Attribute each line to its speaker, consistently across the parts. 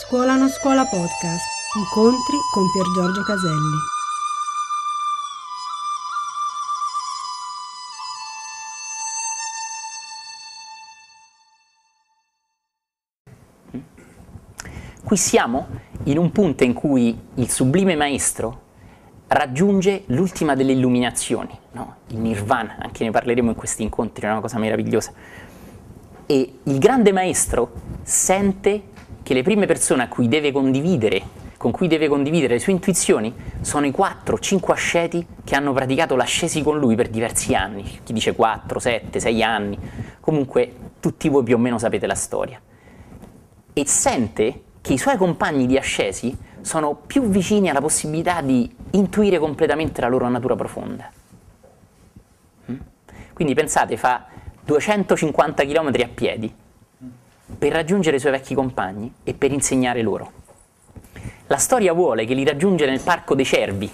Speaker 1: Scuola non scuola podcast. Incontri con Pier Giorgio Caselli.
Speaker 2: Qui siamo in un punto in cui il sublime maestro raggiunge l'ultima delle illuminazioni, no? il nirvana, anche ne parleremo in questi incontri, è una cosa meravigliosa. E il grande maestro sente che le prime persone cui con cui deve condividere le sue intuizioni, sono i 4-5 asceti che hanno praticato l'ascesi con lui per diversi anni, chi dice 4, 7, 6 anni, comunque tutti voi più o meno sapete la storia. E sente che i suoi compagni di ascesi sono più vicini alla possibilità di intuire completamente la loro natura profonda. Mm? Quindi pensate, fa 250 km a piedi per raggiungere i suoi vecchi compagni e per insegnare loro. La storia vuole che li raggiunge nel parco dei cervi,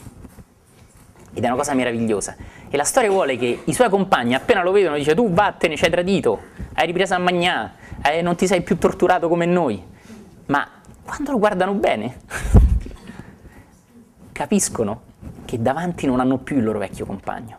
Speaker 2: ed è una cosa meravigliosa. E la storia vuole che i suoi compagni, appena lo vedono, dice tu vattene, ci hai tradito, hai ripreso a magnà, eh, non ti sei più torturato come noi. Ma quando lo guardano bene, capiscono che davanti non hanno più il loro vecchio compagno.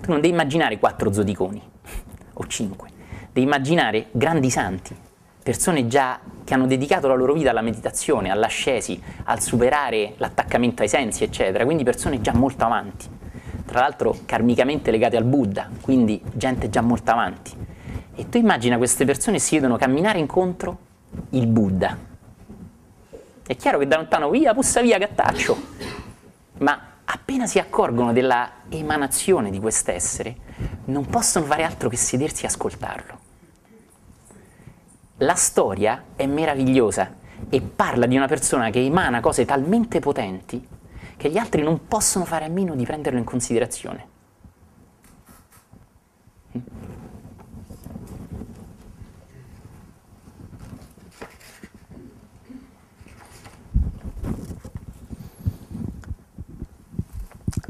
Speaker 2: Tu non devi immaginare quattro zodiconi o cinque, devi immaginare grandi santi, persone già che hanno dedicato la loro vita alla meditazione, all'ascesi, al superare l'attaccamento ai sensi, eccetera, quindi persone già molto avanti. Tra l'altro karmicamente legate al Buddha, quindi gente già molto avanti. E tu immagina queste persone si vedono camminare incontro il Buddha. È chiaro che da lontano, via, pussa via, gattaccio. Ma appena si accorgono della emanazione di quest'essere, non possono fare altro che sedersi e ascoltarlo. La storia è meravigliosa e parla di una persona che emana cose talmente potenti che gli altri non possono fare a meno di prenderlo in considerazione.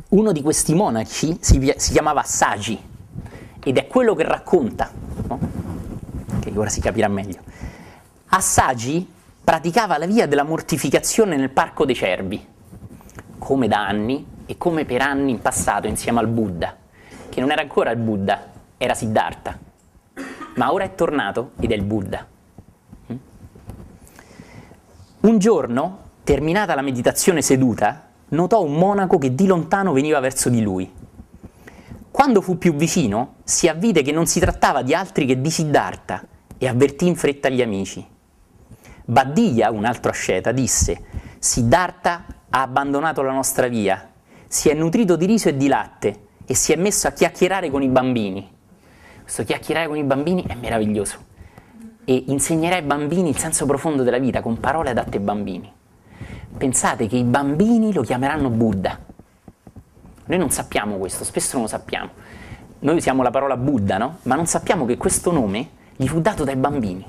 Speaker 2: Uno di questi monaci si, si chiamava Sagi ed è quello che racconta? Che ora si capirà meglio. Assagi praticava la via della mortificazione nel parco dei cervi, come da anni e come per anni in passato insieme al Buddha, che non era ancora il Buddha, era Siddhartha, ma ora è tornato ed è il Buddha. Mm? Un giorno, terminata la meditazione seduta, notò un monaco che di lontano veniva verso di lui. Quando fu più vicino, si avvide che non si trattava di altri che di Siddhartha e avvertì in fretta gli amici. Baddia, un altro asceta, disse: Siddhartha ha abbandonato la nostra via, si è nutrito di riso e di latte e si è messo a chiacchierare con i bambini. Questo chiacchierare con i bambini è meraviglioso e insegnerà ai bambini il senso profondo della vita con parole adatte ai bambini pensate che i bambini lo chiameranno Buddha. Noi non sappiamo questo, spesso non lo sappiamo. Noi usiamo la parola Buddha, no? Ma non sappiamo che questo nome gli fu dato dai bambini.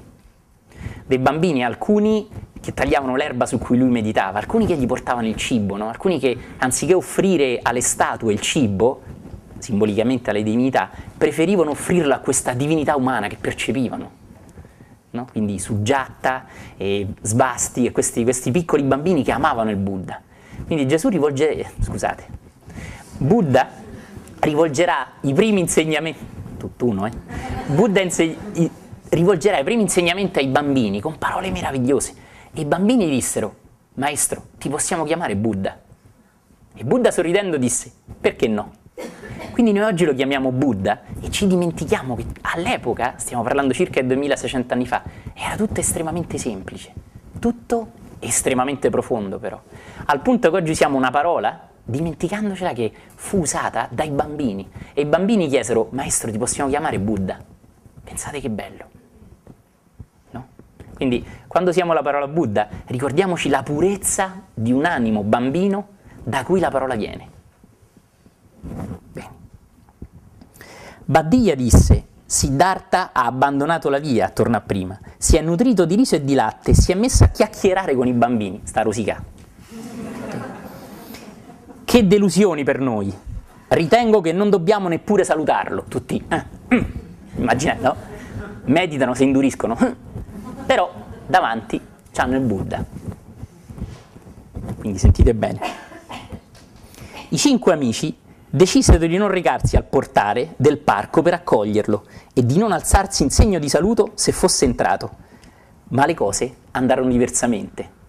Speaker 2: Dei bambini, alcuni che tagliavano l'erba su cui lui meditava, alcuni che gli portavano il cibo, no? alcuni che anziché offrire alle statue il cibo, simbolicamente alle divinità, preferivano offrirlo a questa divinità umana che percepivano no? quindi Sugiatta e Sbasti e questi, questi, piccoli bambini che amavano il Buddha. Quindi Gesù rivolge, scusate, Buddha rivolgerà i primi insegnamenti, tutt'uno, eh? Buddha inse- i, rivolgerà i primi insegnamenti ai bambini con parole meravigliose e i bambini dissero, maestro, ti possiamo chiamare Buddha? E Buddha sorridendo disse, perché no? Quindi noi oggi lo chiamiamo Buddha e ci dimentichiamo che all'epoca, stiamo parlando circa 2600 anni fa, era tutto estremamente semplice, tutto estremamente profondo però, al punto che oggi usiamo una parola dimenticandocela che fu usata dai bambini e i bambini chiesero, maestro ti possiamo chiamare Buddha? Pensate che bello. Quindi quando usiamo la parola Buddha ricordiamoci la purezza di un animo bambino da cui la parola viene. Bene. Baddia disse, Siddhartha ha abbandonato la via, torna prima, si è nutrito di riso e di latte si è messo a chiacchierare con i bambini, sta rosicando. Che delusioni per noi. Ritengo che non dobbiamo neppure salutarlo, tutti. Eh, mm, immaginate, no? Meditano, si induriscono. Però davanti hanno il Buddha. Quindi sentite bene. I cinque amici decisero di non recarsi al portale del parco per accoglierlo e di non alzarsi in segno di saluto se fosse entrato. Ma le cose andarono diversamente.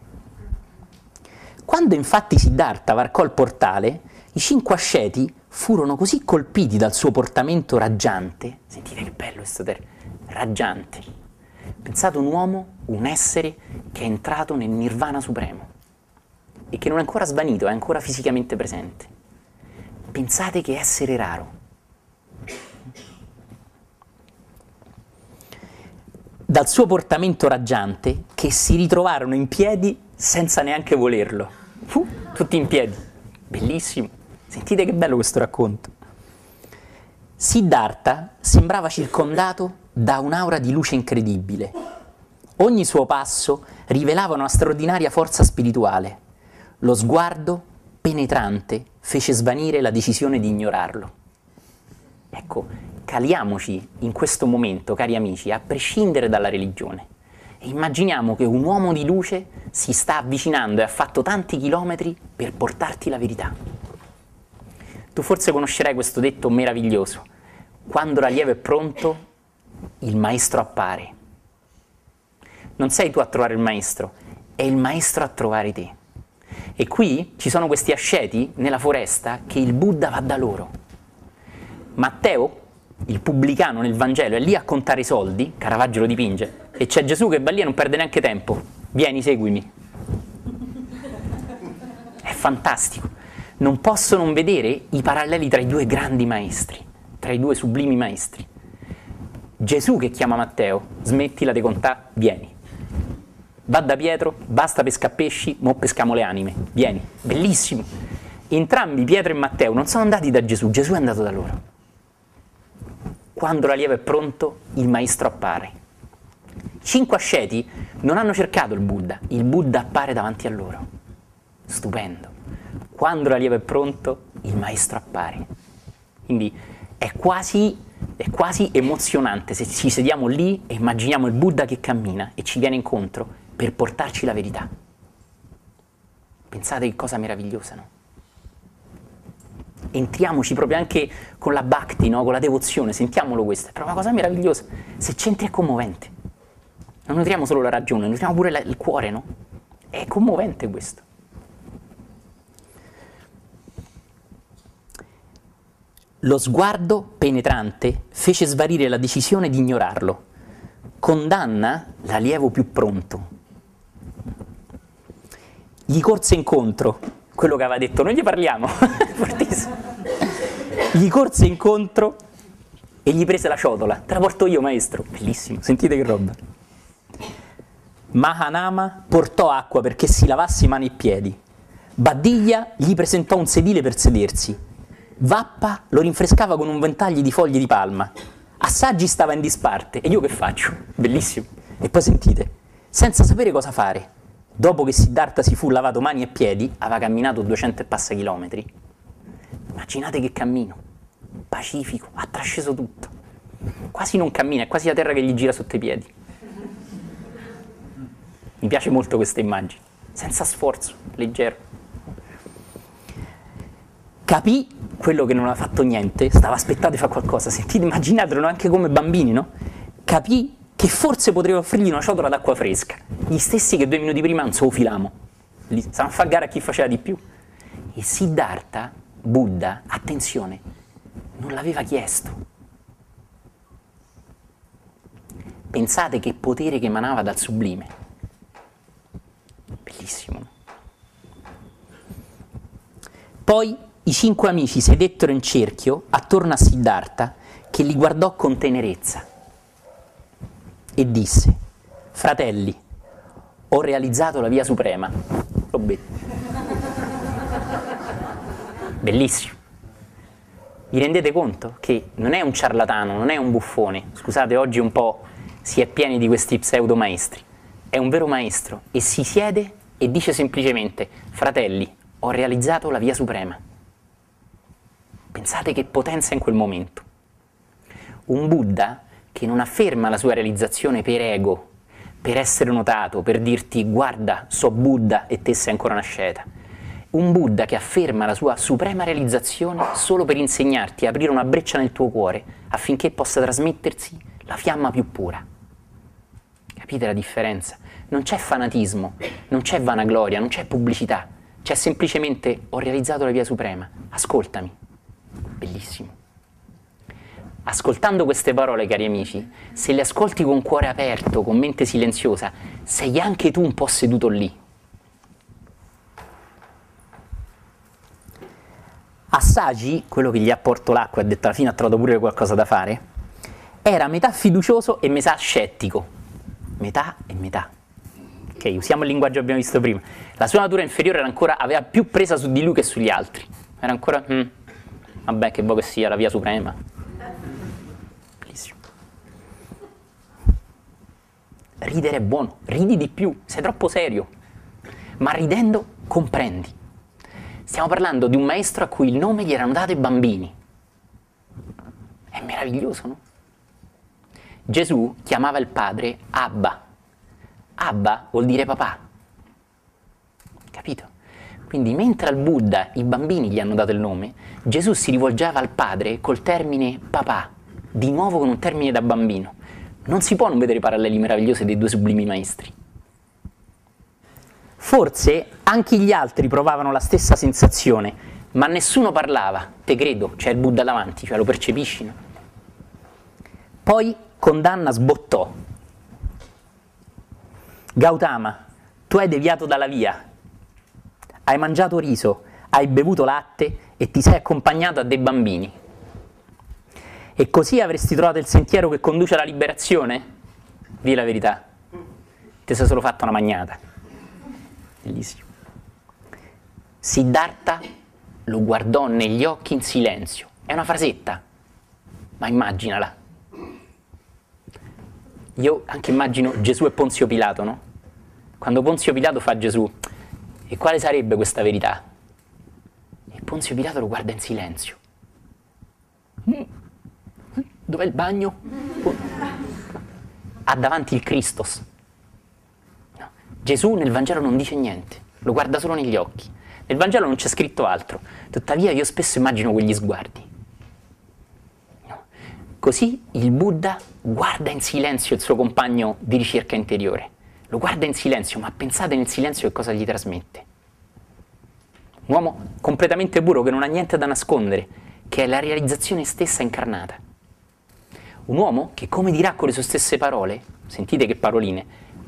Speaker 2: Quando infatti Siddhartha varcò il portale, i cinque asceti furono così colpiti dal suo portamento raggiante, sentite che bello questo termine, raggiante. Pensate un uomo, un essere che è entrato nel nirvana supremo e che non è ancora svanito, è ancora fisicamente presente. Pensate che essere raro. Dal suo portamento raggiante che si ritrovarono in piedi senza neanche volerlo. Fu, tutti in piedi. Bellissimo. Sentite che bello questo racconto. Siddhartha sembrava circondato da un'aura di luce incredibile. Ogni suo passo rivelava una straordinaria forza spirituale. Lo sguardo penetrante fece svanire la decisione di ignorarlo. Ecco, caliamoci in questo momento, cari amici, a prescindere dalla religione. E immaginiamo che un uomo di luce si sta avvicinando e ha fatto tanti chilometri per portarti la verità. Tu forse conoscerai questo detto meraviglioso. Quando l'allievo è pronto, il maestro appare. Non sei tu a trovare il maestro, è il maestro a trovare te. E qui ci sono questi asceti nella foresta che il Buddha va da loro. Matteo, il pubblicano nel Vangelo, è lì a contare i soldi, Caravaggio lo dipinge, e c'è Gesù che va lì e non perde neanche tempo. Vieni, seguimi. È fantastico. Non posso non vedere i paralleli tra i due grandi maestri, tra i due sublimi maestri. Gesù che chiama Matteo, smettila di contare, vieni. Va da Pietro, basta pesca pesci, mo pescamo le anime, vieni. Bellissimo. Entrambi, Pietro e Matteo, non sono andati da Gesù, Gesù è andato da loro. Quando l'allievo è pronto, il maestro appare cinque asceti non hanno cercato il Buddha, il Buddha appare davanti a loro. Stupendo. Quando l'allievo è pronto, il maestro appare. Quindi è quasi, è quasi emozionante se ci sediamo lì e immaginiamo il Buddha che cammina e ci viene incontro per portarci la verità. Pensate che cosa meravigliosa, no? Entriamoci proprio anche con la bhakti, no? con la devozione, sentiamolo questo, è proprio una cosa meravigliosa. Se c'entri è commovente. Non nutriamo solo la ragione, nutriamo pure la, il cuore, no? È commovente questo. Lo sguardo penetrante fece svanire la decisione di ignorarlo. Condanna l'allievo più pronto. Gli corse incontro, quello che aveva detto, non gli parliamo, fortissimo. Gli corse incontro e gli prese la ciotola. Te la porto io, maestro. Bellissimo, sentite che roba. Mahanama portò acqua perché si lavasse mani e piedi. Badiglia gli presentò un sedile per sedersi. Vappa lo rinfrescava con un ventaglio di foglie di palma. Assaggi stava in disparte. E io che faccio? Bellissimo. E poi sentite, senza sapere cosa fare, dopo che Siddhartha si fu lavato mani e piedi, aveva camminato 200 e passa chilometri. Immaginate che cammino, pacifico, ha trasceso tutto. Quasi non cammina, è quasi la terra che gli gira sotto i piedi. Mi piace molto questa immagine, senza sforzo, leggero. Capì quello che non aveva fatto niente, stava aspettando di fare qualcosa, sentite, immaginatelo anche come bambini, no? Capì che forse potrebbe offrirgli una ciotola d'acqua fresca, gli stessi che due minuti prima non so filamo, stavano a fare gara a chi faceva di più. E Siddhartha, Buddha, attenzione, non l'aveva chiesto. Pensate che potere che emanava dal sublime. Bellissimo. Poi i cinque amici sedettero in cerchio attorno a Siddhartha che li guardò con tenerezza e disse, fratelli, ho realizzato la via suprema. Bellissimo. Vi rendete conto che non è un ciarlatano, non è un buffone. Scusate, oggi un po' si è pieni di questi pseudo maestri è un vero maestro e si siede e dice semplicemente, fratelli, ho realizzato la via suprema. Pensate che potenza in quel momento. Un Buddha che non afferma la sua realizzazione per ego, per essere notato, per dirti guarda, so Buddha e te sei ancora una sceta. Un Buddha che afferma la sua suprema realizzazione solo per insegnarti a aprire una breccia nel tuo cuore affinché possa trasmettersi la fiamma più pura. Capite la differenza? Non c'è fanatismo, non c'è vanagloria, non c'è pubblicità, c'è semplicemente ho realizzato la via suprema, ascoltami. Bellissimo. Ascoltando queste parole, cari amici, se le ascolti con cuore aperto, con mente silenziosa, sei anche tu un po' seduto lì. Assagi, quello che gli ha portato l'acqua e ha detto alla fine ha trovato pure qualcosa da fare, era metà fiducioso e metà scettico. Metà e metà. Ok, usiamo il linguaggio che abbiamo visto prima. La sua natura inferiore ancora, aveva più presa su di lui che sugli altri. Era ancora, mm, vabbè, che vuoi che sia la via suprema ridere è buono, ridi di più, sei troppo serio, ma ridendo comprendi. Stiamo parlando di un maestro a cui il nome gli erano dati i bambini. È meraviglioso, no? Gesù chiamava il padre Abba. Abba vuol dire papà. Capito? Quindi mentre al Buddha i bambini gli hanno dato il nome, Gesù si rivolgeva al padre col termine papà, di nuovo con un termine da bambino. Non si può non vedere i paralleli meravigliosi dei due sublimi maestri. Forse anche gli altri provavano la stessa sensazione, ma nessuno parlava. Te credo, c'è il Buddha davanti, cioè lo percepisci. No? Poi condanna sbottò. Gautama, tu hai deviato dalla via, hai mangiato riso, hai bevuto latte e ti sei accompagnato a dei bambini. E così avresti trovato il sentiero che conduce alla liberazione? Dì la verità. Ti sei solo fatta una magnata. Bellissimo. Siddhartha lo guardò negli occhi in silenzio. È una frasetta, ma immaginala. Io anche immagino Gesù e Ponzio Pilato, no? Quando Ponzio Pilato fa Gesù, e quale sarebbe questa verità? E Ponzio Pilato lo guarda in silenzio. Dov'è il bagno? Ha davanti il Christos. No. Gesù nel Vangelo non dice niente, lo guarda solo negli occhi. Nel Vangelo non c'è scritto altro, tuttavia io spesso immagino quegli sguardi. No. Così il Buddha guarda in silenzio il suo compagno di ricerca interiore. Lo guarda in silenzio, ma pensate nel silenzio che cosa gli trasmette. Un uomo completamente puro che non ha niente da nascondere, che è la realizzazione stessa incarnata. Un uomo che, come dirà con le sue stesse parole, sentite che paroline,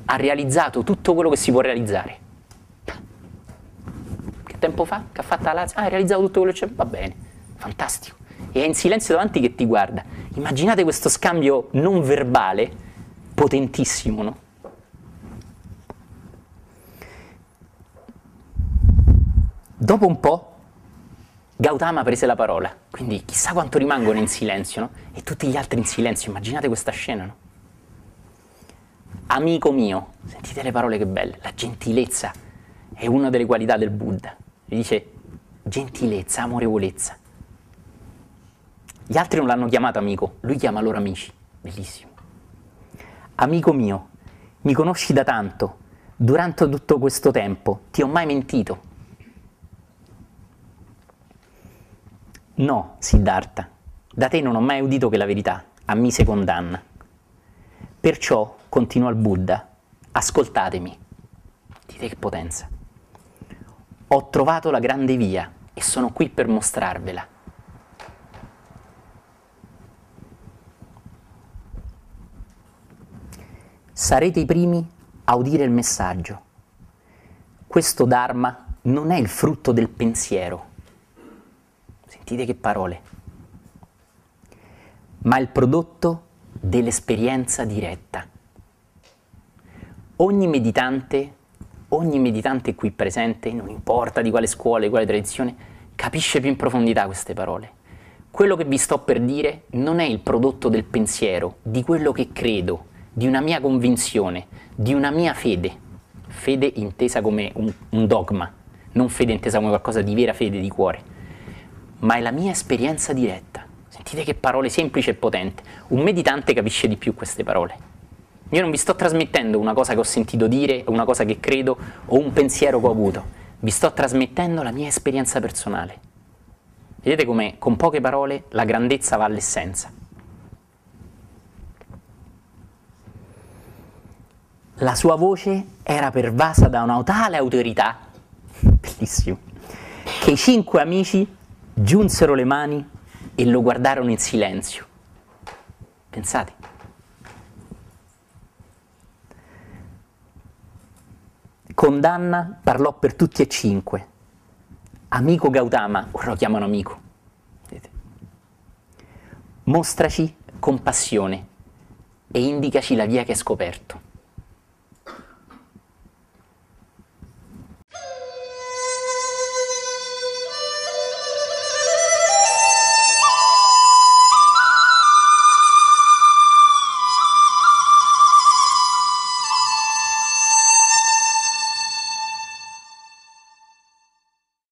Speaker 2: ha realizzato tutto quello che si può realizzare. Che tempo fa? Che ha fatto la Lazio? Ah, ha realizzato tutto quello che c'è? Va bene, fantastico. E è in silenzio davanti che ti guarda. Immaginate questo scambio non verbale, potentissimo, no? Dopo un po' Gautama prese la parola, quindi chissà quanto rimangono in silenzio, no? E tutti gli altri in silenzio, immaginate questa scena, no? Amico mio, sentite le parole che belle, la gentilezza è una delle qualità del Buddha. Gli dice gentilezza, amorevolezza. Gli altri non l'hanno chiamato amico, lui chiama loro amici, bellissimo. Amico mio, mi conosci da tanto, durante tutto questo tempo, ti ho mai mentito? No, Siddhartha, da te non ho mai udito che la verità a mise condanna. Perciò, continuò il Buddha, ascoltatemi. Dite che potenza. Ho trovato la grande via e sono qui per mostrarvela. Sarete i primi a udire il messaggio. Questo Dharma non è il frutto del pensiero Sentite che parole. Ma il prodotto dell'esperienza diretta. Ogni meditante, ogni meditante qui presente, non importa di quale scuola, di quale tradizione, capisce più in profondità queste parole. Quello che vi sto per dire non è il prodotto del pensiero, di quello che credo, di una mia convinzione, di una mia fede. Fede intesa come un, un dogma, non fede intesa come qualcosa di vera fede di cuore ma è la mia esperienza diretta. Sentite che parole semplici e potenti. Un meditante capisce di più queste parole. Io non vi sto trasmettendo una cosa che ho sentito dire, una cosa che credo o un pensiero che ho avuto, vi sto trasmettendo la mia esperienza personale. Vedete come con poche parole la grandezza va all'essenza. La sua voce era pervasa da una tale autorità, bellissimo, che i cinque amici giunsero le mani e lo guardarono in silenzio. Pensate. Condanna parlò per tutti e cinque. Amico Gautama, ora lo chiamano amico. Vedete? Mostraci compassione e indicaci la via che hai scoperto.